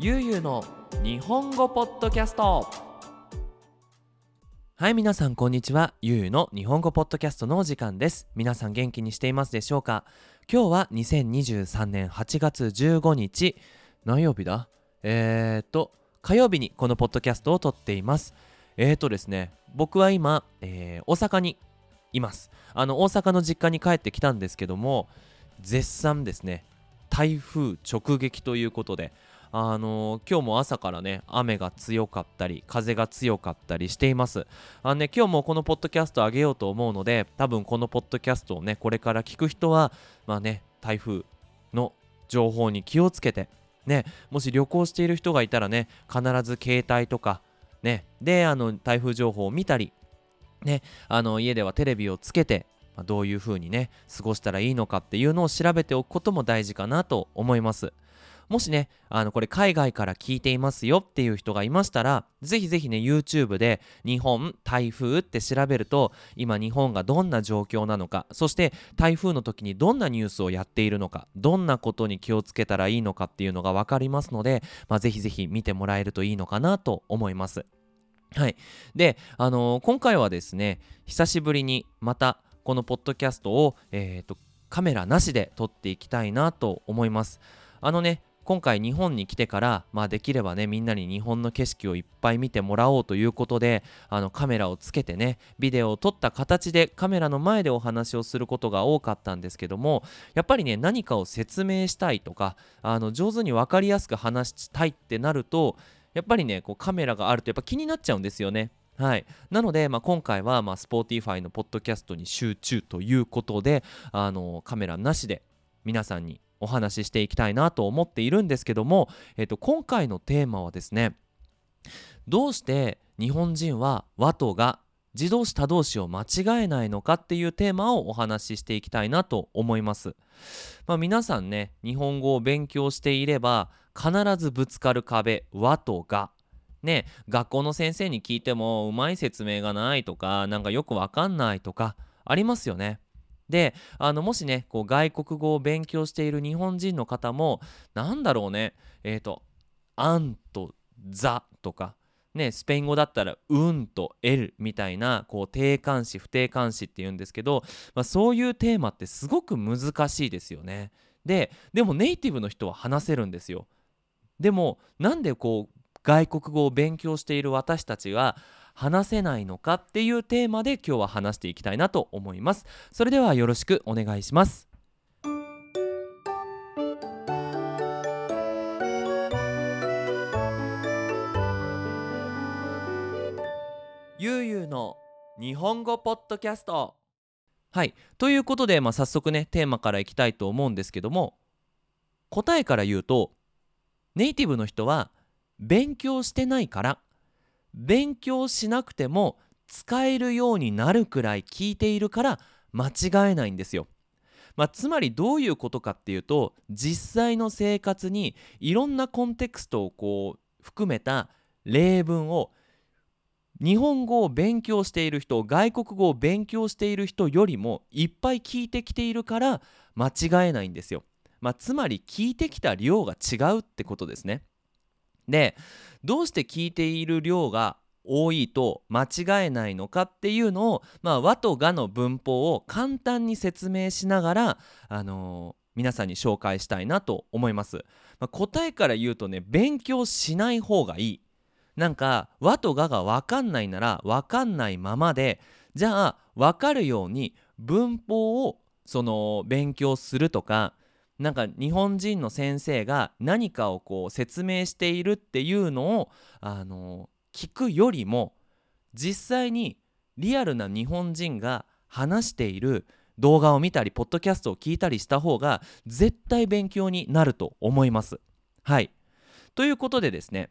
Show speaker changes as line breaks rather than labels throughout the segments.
ゆうゆうの日本語ポッドキャスト。はい皆さんこんにちは。ゆうゆうの日本語ポッドキャストのお時間です。皆さん元気にしていますでしょうか？今日は2023年8月15日。何曜日だ？えー、っと火曜日にこのポッドキャストを撮っています。えー、っとですね僕は今、えー、大阪にいます。あの大阪の実家に帰ってきたんですけども絶賛ですね。台風直撃ということで。あの、今日も朝からね雨が強かったり風が強かったりしています。あのね今日もこのポッドキャスト上げようと思うので多分このポッドキャストをねこれから聞く人はまあね台風の情報に気をつけてねもし旅行している人がいたらね必ず携帯とかねであの台風情報を見たりねあの家ではテレビをつけて、どういう風にね過ごしたらいいのかっていうのを調べておくことも大事かなと思います。もしねあのこれ海外から聞いていますよっていう人がいましたらぜひぜひね YouTube で日本台風って調べると今日本がどんな状況なのかそして台風の時にどんなニュースをやっているのかどんなことに気をつけたらいいのかっていうのが分かりますので、まあ、ぜひぜひ見てもらえるといいのかなと思いますはいであのー、今回はですね久しぶりにまたこのポッドキャストを、えーと、カメラなしで撮っていきたいなと思います。あのね今回日本に来てから、まあ、できればねみんなに日本の景色をいっぱい見てもらおうということであのカメラをつけてねビデオを撮った形でカメラの前でお話をすることが多かったんですけどもやっぱりね何かを説明したいとかあの上手に分かりやすく話したいってなるとやっぱりねこうカメラがあるとやっぱ気になっちゃうんですよね。はい、なので、まあ、今回は、まあ、Spotify のポッドキャストに集中ということであのカメラなしで皆さんにお話ししていきたいなと思っているんですけども、えっと、今回のテーマはですねどうして日本人は和とが自動詞他動詞を間違えないのかっていうテーマをお話ししていきたいなと思います。まあ、皆さんね日本語を勉強していれば必ずぶつかる壁和とがね学校の先生に聞いてもうまい説明がないとかなんかよくわかんないとかありますよね。であのもしねこう外国語を勉強している日本人の方もなんだろうねえっ、ー、と「アン」と「ザ」とかね、スペイン語だったら「うん」と「エル」みたいなこう定冠詞不定冠詞っていうんですけど、まあ、そういうテーマってすごく難しいですよね。ででもネイティブの人は話せるんですよ。でもなんでこう外国語を勉強している私たちが話せないのかっていうテーマで今日は話していきたいなと思います。それではよろしくお願いします。ゆうゆうの日本語ポッドキャスト。はい。ということで、まあ、早速ねテーマからいきたいと思うんですけども答えから言うとネイティブの人は勉強してないから勉強しなくても使えるようになるくらい聞いているから間違えないんですよ。まあ、つまりどういうことかっていうと実際の生活にいろんなコンテクストをこう含めた例文を日本語を勉強している人外国語を勉強している人よりもいっぱい聞いてきているから間違えないんですよ。まあ、つまり聞いてきた量が違うってことですね。でどうして聞いている量が多いと間違えないのかっていうのを、まあ、和とがの文法を簡単に説明しながら、あのー、皆さんに紹介したいなと思います。まあ、答えから言うとね勉強しない方がいい。なんか和とがが分かんないなら分かんないままでじゃあ分かるように文法をその勉強するとかなんか日本人の先生が何かをこう説明しているっていうのをあの聞くよりも実際にリアルな日本人が話している動画を見たりポッドキャストを聞いたりした方が絶対勉強になると思います。はいということでですね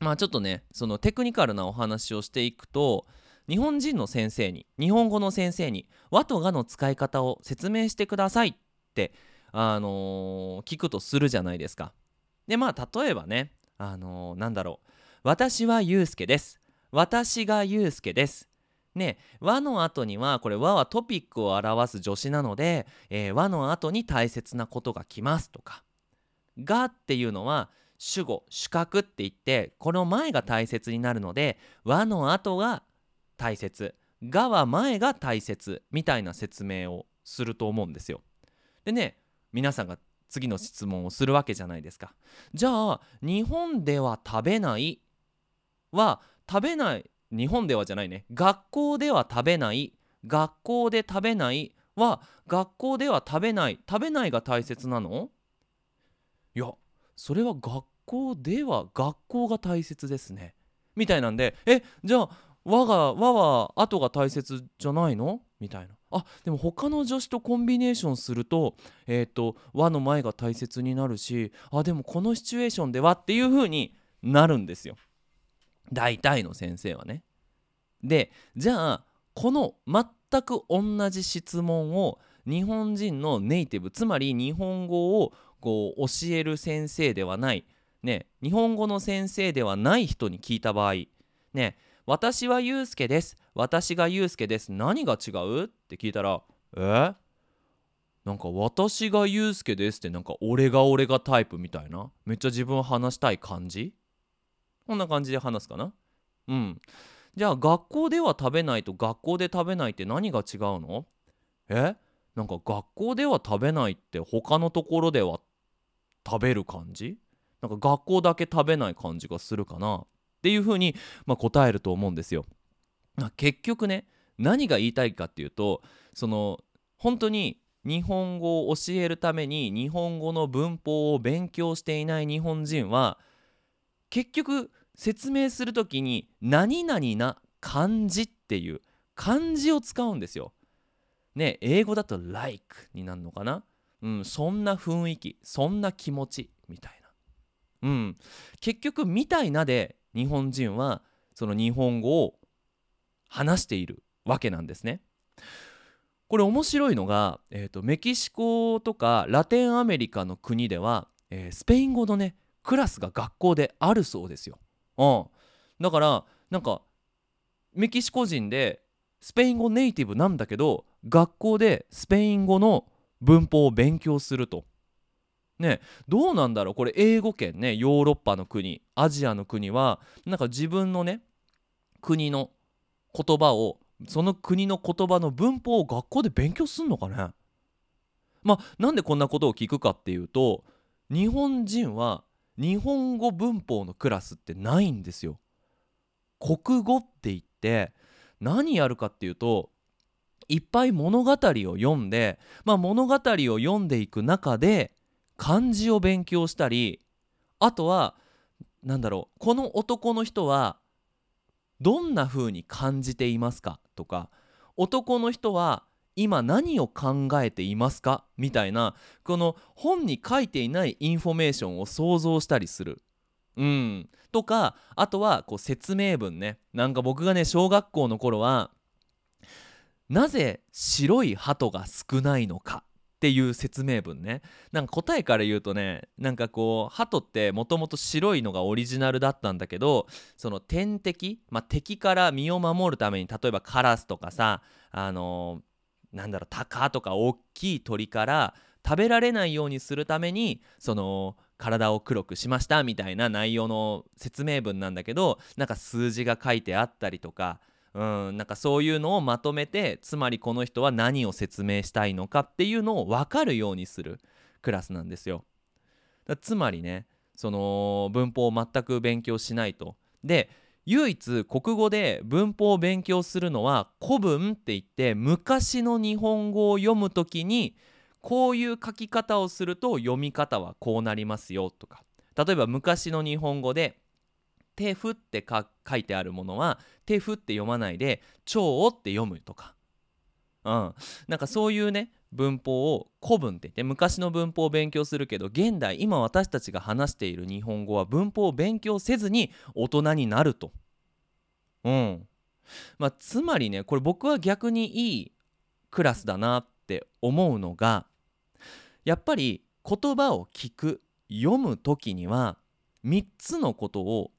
まあちょっとねそのテクニカルなお話をしていくと日本人の先生に日本語の先生に和とがの使い方を説明してくださいってあのー、聞くとするじゃないですか。でまあ例えばねあのー、なんだろう。私はゆうすけです。私がゆうすけです。ね和の後にはこれ和はトピックを表す助詞なので、えー、和の後に大切なことが来ますとか。がっていうのは主語主格って言ってこの前が大切になるので和の後が大切。がは前が大切みたいな説明をすると思うんですよ。でね皆さんが次の質問をするわけじゃないですか。じゃあ日本では食べないは食べない。日本ではじゃないね。学校では食べない。学校で食べないは学校では食べない。食べないが大切なの？いやそれは学校では学校が大切ですね。みたいなんでえじゃあ和が和は後が大切じゃないの？みたいな。あでも他の助詞とコンビネーションするとえっ、ー、と和の前が大切になるしあでもこのシチュエーションではっていう風になるんですよ。大体の先生はね。でじゃあこの全く同じ質問を日本人のネイティブつまり日本語をこう教える先生ではない。ね日本語の先生ではない人に聞いた場合。ね私はゆうすけです。私がゆうすけです。何が違う？って聞いたらえ？なんか私がゆうすけですってなんか俺が俺がタイプみたいな？めっちゃ自分話したい感じ？こんな感じで話すかな？うんじゃあ学校では食べないと学校で食べないって何が違うのえ？なんか学校では食べないって他のところでは食べる感じなんか学校だけ食べない感じがするかな？っていうふうに、まあ、答えると思うんですよ。ま結局ね何が言いたいかっていうとその本当に日本語を教えるために日本語の文法を勉強していない日本人は結局説明する時に「何々な漢字」っていう漢字を使うんですよ。ね英語だと「like」になるのかな、うん、そんな雰囲気そんな気持ちみたいな。うん、結局「みたいな」で日本人はその日本語を話しているわけなんですね。これ面白いのが、えーと、メキシコとかラテンアメリカの国では、えー、スペイン語のねクラスが学校であるそうですよ。うん、だからなんかメキシコ人でスペイン語ネイティブなんだけど学校でスペイン語の文法を勉強すると。ねどうなんだろう？これ英語圏ねヨーロッパの国アジアの国はなんか自分のね国の言葉をその国の言葉の文法を学校で勉強すんのかね？まあなんでこんなことを聞くかっていうと日本人は日本語文法のクラスってないんですよ。国語って言って何やるかっていうといっぱい物語を読んで、まあ、物語を読んでいく中で漢字を勉強したりあとは何だろうこの男の人はどんな風に感じていますか？とか男の人は今何を考えていますか？みたいなこの本に書いていないインフォメーションを想像したりする。うん、とかあとはこう説明文ね。なんか僕がね小学校の頃はなぜ白い鳩が少ないのか？っていう説明文ね。なんか答えから言うとねなんかこう鳩ってもともと白いのがオリジナルだったんだけどその天敵、まあ、敵から身を守るために例えばカラスとかさあのーなんだろう鷹とか大きい鳥から食べられないようにするためにその体を黒くしましたみたいな内容の説明文なんだけどなんか数字が書いてあったりとかうんなんかそういうのをまとめてつまりこの人は何を説明したいのかっていうのを分かるようにするクラスなんですよ。つまりねその文法を全く勉強しないと。で唯一国語で文法を勉強するのは古文って言って昔の日本語を読む時にこういう書き方をすると読み方はこうなりますよとか例えば昔の日本語で「手振」って書いてあるものは「手振」って読まないで「蝶」って読むとか、うん、なんかそういうね文法を古文って言って昔の文法を勉強するけど現代今私たちが話している日本語は文法を勉強せずに大人になると。うん。まあ、つまりねこれ僕は逆にいいクラスだなって思うのがやっぱり言葉を聞く読む時には3つのことを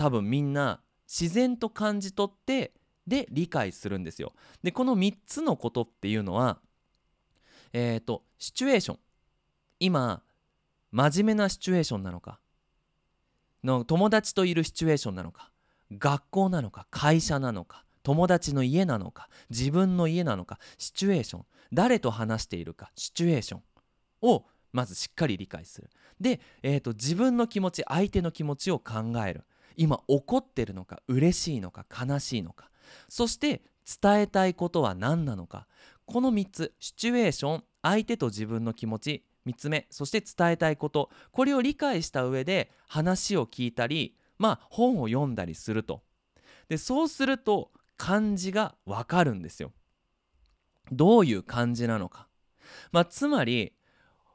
多分みんな自然と感じ取ってで理解するんですよ。でこの3つのことっていうのはえっ、ー、とシチュエーション。今真面目なシチュエーションなのか。の友達といるシチュエーションなのか。学校なのか。会社なのか。友達の家なのか。自分の家なのか。シチュエーション。誰と話しているか。シチュエーション。をまずしっかり理解する。で、えーと、自分の気持ち相手の気持ちを考える。今怒ってるのか嬉しいのか悲しいのか。そして伝えたいことは何なのか。この3つシチュエーション相手と自分の気持ち3つ目そして伝えたいこと。これを理解した上で話を聞いたりまあ本を読んだりすると。でそうすると漢字がわかるんですよ。どういう漢字なのか。まあつまり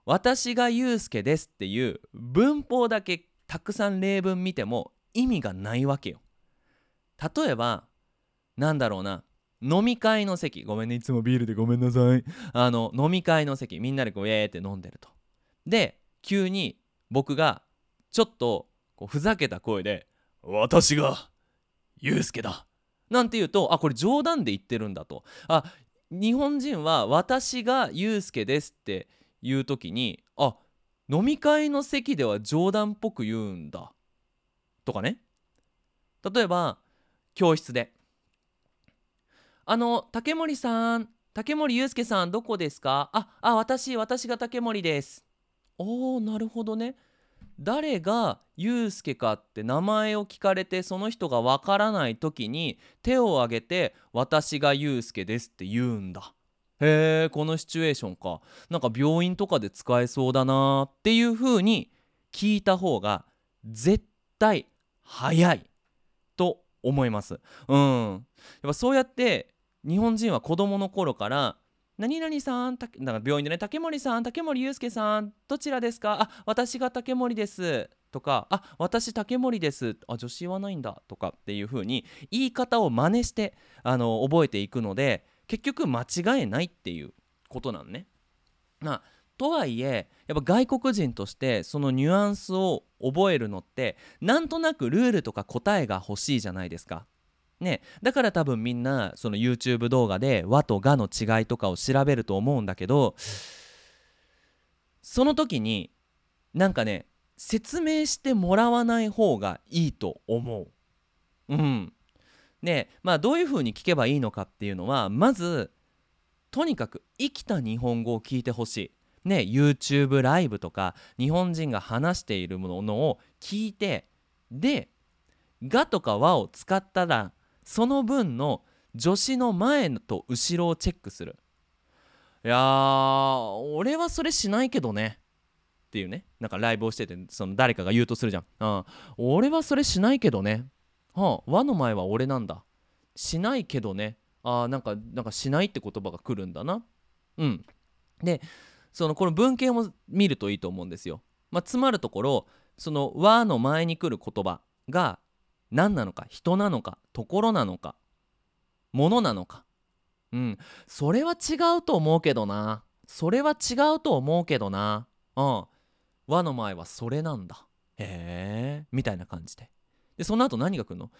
私がユうスケですっていう文法だけたくさん例文見ても意味がないわけよ。例えばなんだろうな。飲み会の席。ごめんねいつもビールでごめんなさい。あの飲み会の席。みんなでこうえーって飲んでると。で急に僕がちょっとこうふざけた声で「私がユうスケだ」なんて言うとあこれ冗談で言ってるんだと。あ日本人は「私がユうスケです」って言う時にあ飲み会の席では冗談っぽく言うんだ。とかね。例えば教室で「あの竹森さん竹森祐介さんどこですか？ああ私私が竹森です」おーなるほどね。誰が祐介かって名前を聞かれてその人がわからない時に手を挙げて「私が祐介です」って言うんだ。へえこのシチュエーションか。なんか病院とかで使えそうだなっていう風に聞いた方が絶対早いと思います。うん。やっぱそうやって日本人は子供の頃から何々さん、たなんか病院でね、竹森さん、竹森祐介さん、どちらですか？あ、私が竹森です。とか、あ、私竹森です。あ、女子言わないんだ。とかっていう風に言い方を真似してあの覚えていくので、結局間違えないっていうことなんね。まあとはいえやっぱ外国人としてそのニュアンスを覚えるのってなんとなくルールとか答えが欲しいじゃないですか。ね、だから多分みんなその YouTube 動画で和とがの違いとかを調べると思うんだけどその時になんかね説明してもらわない方がいいと思う。うん。でまあどういう風に聞けばいいのかっていうのはまずとにかく生きた日本語を聞いてほしい。ね YouTube ライブとか日本人が話しているものを聞いてで「が」とか「和」を使ったらその分の助詞の前と後ろをチェックする。いや俺はそれしないけどね。っていうね。なんかライブをしててその誰かが言うとするじゃん、うん、俺はそれしないけどね。はあ和の前は俺なんだ。しないけどね。あなんかなんかしないって言葉が来るんだな。うん。でそのこの文献を見るといいと思うんですよ。まあ、つまるところその「和」の前に来る言葉が何なのか人なのかところなのかものなのか。うん。それは違うと思うけどな。それは違うと思うけどな。うん。和の前はそれなんだ。へえみたいな感じで。でその後何が来るの？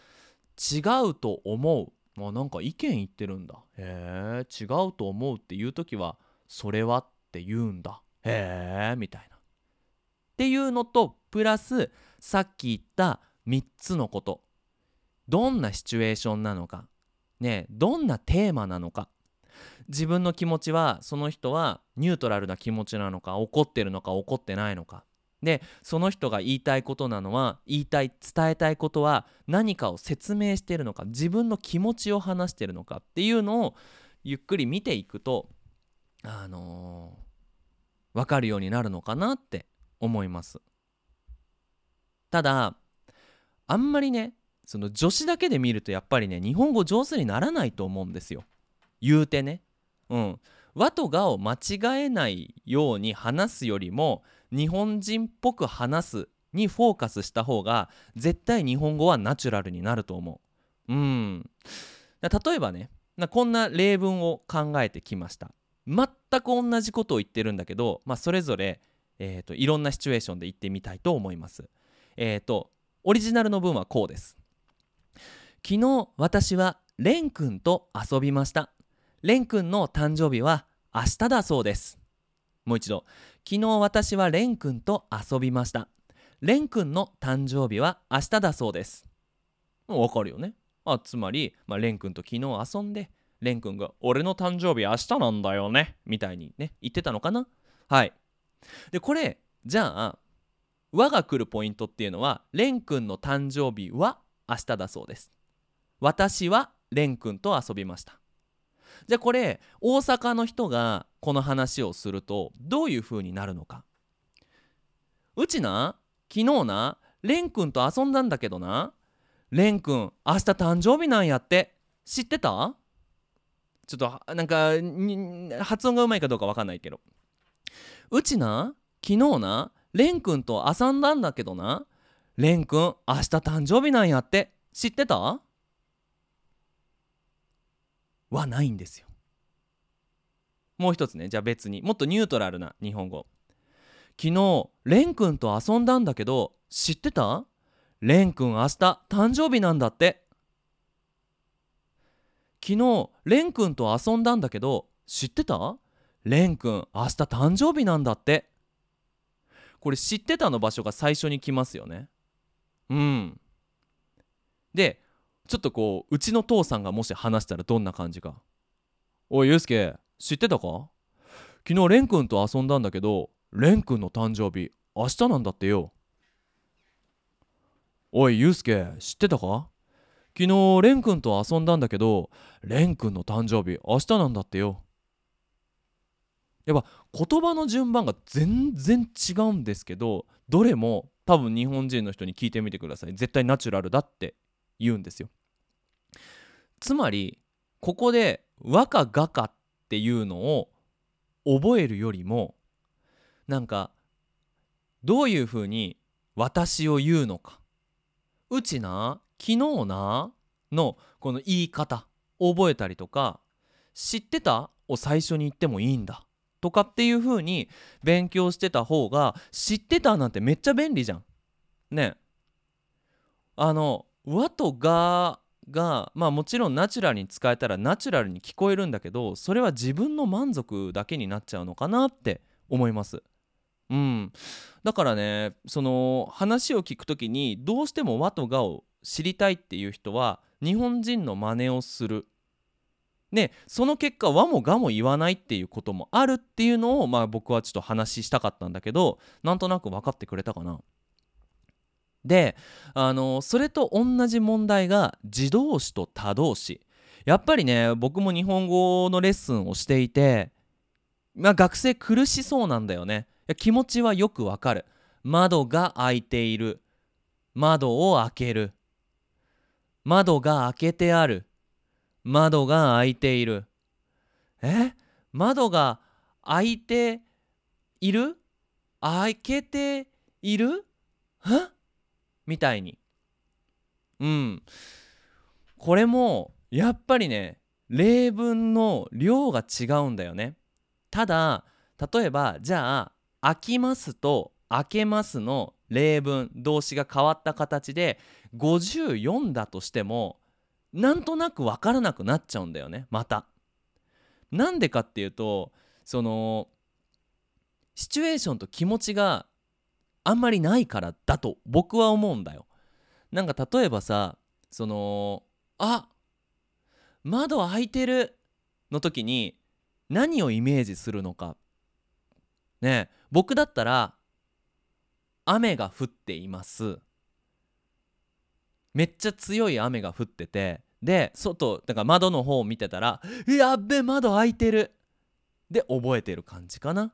違うと思う。あなんか意見言ってるんだ。へえ違うと思うっていう時はそれはって言うんだ。へえみたいな。っていうのとプラスさっき言った3つのこと。どんなシチュエーションなのか。ねどんなテーマなのか。自分の気持ちはその人はニュートラルな気持ちなのか怒ってるのか怒ってないのか。でその人が言いたいことなのは言いたい伝えたいことは何かを説明してるのか自分の気持ちを話してるのかっていうのをゆっくり見ていくとあのー、分かるようになるのかなって思います。ただあんまりねその女子だけで見るとやっぱりね日本語上手にならないと思うんですよ。言うてね。うん。和とがを間違えないように話すよりも日本人っぽく話すにフォーカスした方が絶対日本語はナチュラルになると思う。うん。例えばねこんな例文を考えてきました。全く同じことを言ってるんだけど、まあ、それぞれ、えーと、いろんなシチュエーションで言ってみたいと思います。えっ、ー、とオリジナルの文はこうです。昨日私はレン君と遊びました。レン君の誕生日は明日だそうです。もう一度。昨日私はレン君と遊びました。レン君の誕生日は明日だそうです。わかるよね。あつまり、まあ、レン君と昨日遊んでレン君が「俺の誕生日明日なんだよね」みたいにね言ってたのかな？はい。でこれじゃあ「和」が来るポイントっていうのはレン君の誕生日は明日だそうです。私はレン君と遊びました。じゃあこれ大阪の人がこの話をするとどういう風になるのか？うちな昨日なレン君と遊んだんだけどなレン君明日誕生日なんやって知ってた？ちょっとなんか発音がうまいかどうかわかんないけど。うちな昨日なレン君と遊んだんだけどな。レン君明日誕生日なんやって。知ってた？はないんですよ。もう一つねじゃあ別に。もっとニュートラルな日本語。昨日レン君と遊んだんだけど知ってた？レン君明日誕生日なんだって。昨日レン君と遊んだんだけど知ってた？レン君明日誕生日なんだって。これ知ってたの場所が最初に来ますよね。うん。でちょっとこううちの父さんがもし話したらどんな感じか。おいユうスケ知ってたか？昨日レン君と遊んだんだけどレン君の誕生日明日なんだってよ。おいユうスケ知ってたか？昨日レン君と遊んだんだけどレン君の誕生日明日なんだってよ。やっぱ言葉の順番が全然違うんですけどどれも多分日本人の人に聞いてみてください。絶対ナチュラルだって言うんですよ。つまりここで和かがかっていうのを覚えるよりもなんかどういうふうに私を言うのか。うちな昨日なのこの言い方覚えたりとか知ってた？を最初に言ってもいいんだ？とかっていう風に勉強してた方が知ってたなんてめっちゃ便利じゃん。ねあの和とががまあもちろんナチュラルに使えたらナチュラルに聞こえるんだけどそれは自分の満足だけになっちゃうのかなって思います。うん、だからねその話を聞く時にどうしても和とがを知りたいっていう人は日本人の真似をする。でその結果和もがも言わないっていうこともあるっていうのをまあ僕はちょっと話したかったんだけどなんとなく分かってくれたかな。であのそれと同じ問題が自動詞と他動詞やっぱりね僕も日本語のレッスンをしていてまあ学生苦しそうなんだよねや気持ちはよくわかる。窓が開いている。窓を開ける。窓が開けてある。窓が開いている。え？窓が開いている？開けている？は？みたいに。うん。これもやっぱりね例文の量が違うんだよね。ただ例えばじゃあ「開きます」と「開けます」の例文動詞が変わった形で54だとしてもなんとなく分からなくなっちゃうんだよねまた。なんでかっていうとそのシチュエーションと気持ちがあんまりないからだと僕は思うんだよ。なんか例えばさそのあ窓開いてるの時に何をイメージするのかね僕だったら雨が降っています。めっちゃ強い雨が降っててで外だから窓の方を見てたら「やっべ窓開いてる」で覚えてる感じかな。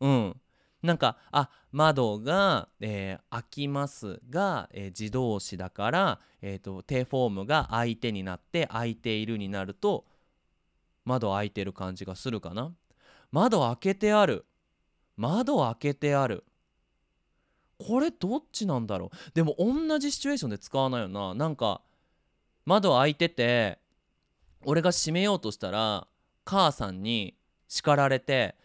うん。なんかあ窓が、えー、開きますが、えー、自動詞だから、えーと、定フォームが相手になって開いているになると窓開いてる感じがするかな。窓開けてある。窓開けてある。これどっちなんだろう？でも同じシチュエーションで使わないよな。なんか窓開いてて俺が閉めようとしたら母さんに叱られて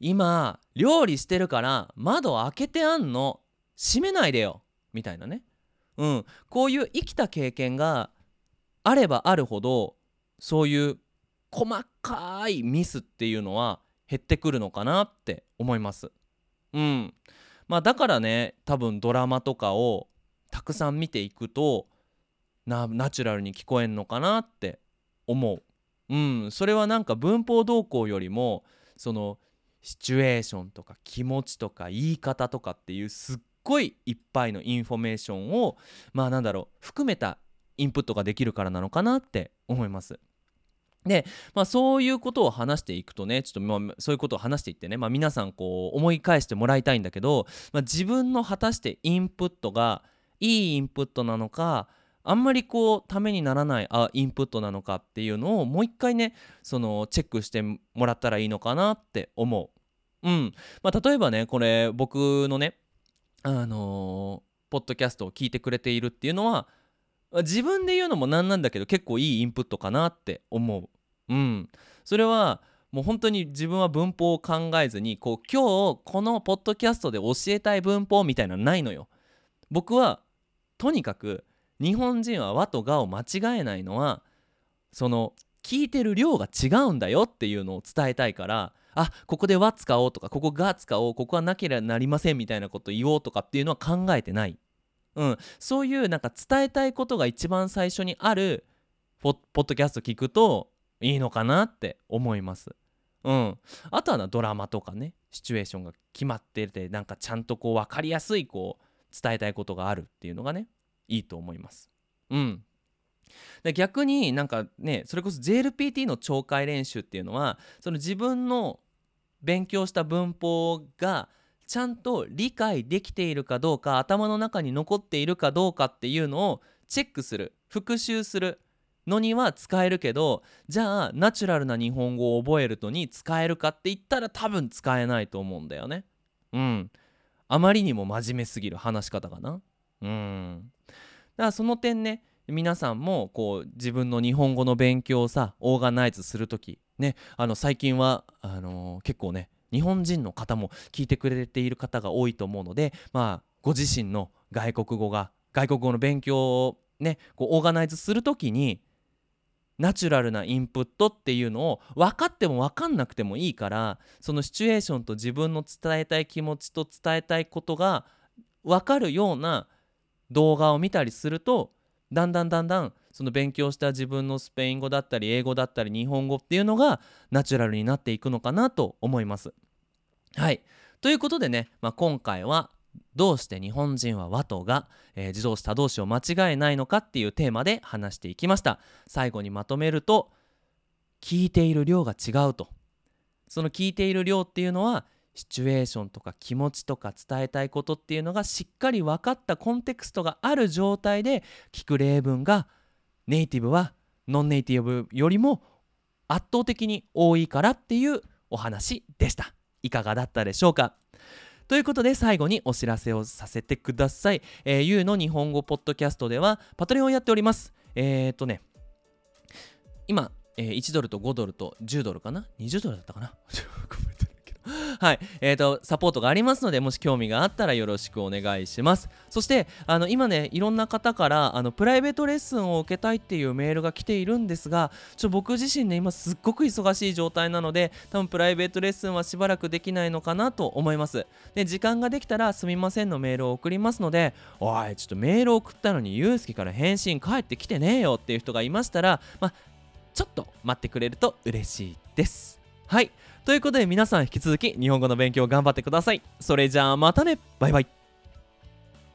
今料理してるから窓開けてあんの。閉めないでよ。みたいなね。うん。こういう生きた経験があればあるほどそういう細かいミスっていうのは減ってくるのかなって思いますうんまあだからね多分ドラマとかをたくさん見ていくとナチュラルに聞こえんのかなって思う。うん、それはなんか文法どうこうよりもそのシチュエーションとか気持ちとか言い方とかっていうすっごいいっぱいのインフォメーションをまあなんだろう含めたインプットができるからなのかなって思います。で、まあ、そういうことを話していくとねちょっとまあそういうことを話していってね、まあ、皆さんこう思い返してもらいたいんだけど、まあ、自分の果たしてインプットがいいインプットなのかあんまりこうためにならないあインプットなのかっていうのをもう一回ねそのチェックしてもらったらいいのかなって思う。うんまあ、例えばねこれ僕のねあのー、ポッドキャストを聞いてくれているっていうのは自分で言うのもなんなんだけど結構いいインプットかなって思う。うん。それはもう本当に自分は文法を考えずにこう今日このポッドキャストで教えたい文法みたいなのないのよ。僕はとにかく日本人は和とがを間違えないのはその聞いてる量が違うんだよっていうのを伝えたいからあここで和使おうとかここが使おうここはなければなりませんみたいなこと言おうとかっていうのは考えてないうん、そういうなんか伝えたいことが一番最初にあるポッドキャスト聞くといいのかなって思います。うん、あとはなドラマとかねシチュエーションが決まっててなんかちゃんとこう分かりやすいこう伝えたいことがあるっていうのがねいいと思います。うん、で逆になんかねそれこそ JLPT の聴解練習っていうのはその自分の勉強した文法がちゃんと理解できているかどうか頭の中に残っているかどうかっていうのをチェックする復習するのには使えるけどじゃあナチュラルな日本語を覚えるとに使えるかって言ったら多分使えないと思うんだよね。うん。あまりにも真面目すぎる話し方かな。うん。だからその点ね皆さんもこう自分の日本語の勉強をさオーガナイズする時ねあの最近はあのー、結構ね日本人の方も聞いてくれている方が多いと思うのでまあご自身の外国語が外国語の勉強をねこうオーガナイズする時にナチュラルなインプットっていうのを分かっても分かんなくてもいいからそのシチュエーションと自分の伝えたい気持ちと伝えたいことが分かるような動画を見たりするとだんだんだんだんその勉強した自分のスペイン語だったり英語だったり日本語っていうのがナチュラルになっていくのかなと思います。はい。ということでね、まあ、今回はどうして日本人は和とが、えー、自動詞他動詞を間違えないのかっていうテーマで話していきました。最後にまとめると聞いている量が違うと。その聞いている量っていうのはシチュエーションとか気持ちとか伝えたいことっていうのがしっかり分かったコンテクストがある状態で聞く例文がネイティブはノンネイティブよりも圧倒的に多いからっていうお話でした。いかがだったでしょうか？ということで最後にお知らせをさせてください、えー、ゆうの日本語ポッドキャストではパトレオンやっております。えー、っとね今、えー、1ドルと5ドルと10ドルかな？20ドルだったかな？はい、えーと、サポートがありますのでもし興味があったらよろしくお願いします。そしてあの今ねいろんな方からあのプライベートレッスンを受けたいっていうメールが来ているんですがちょ僕自身ね今すっごく忙しい状態なので多分プライベートレッスンはしばらくできないのかなと思います。で時間ができたらすみませんのメールを送りますのでおいちょっとメール送ったのにゆうすけから返信返ってきてねえよっていう人がいましたらまちょっと待ってくれると嬉しいです。はい。ということで皆さん引き続き日本語の勉強頑張ってください。それじゃあまたね。バイバイ。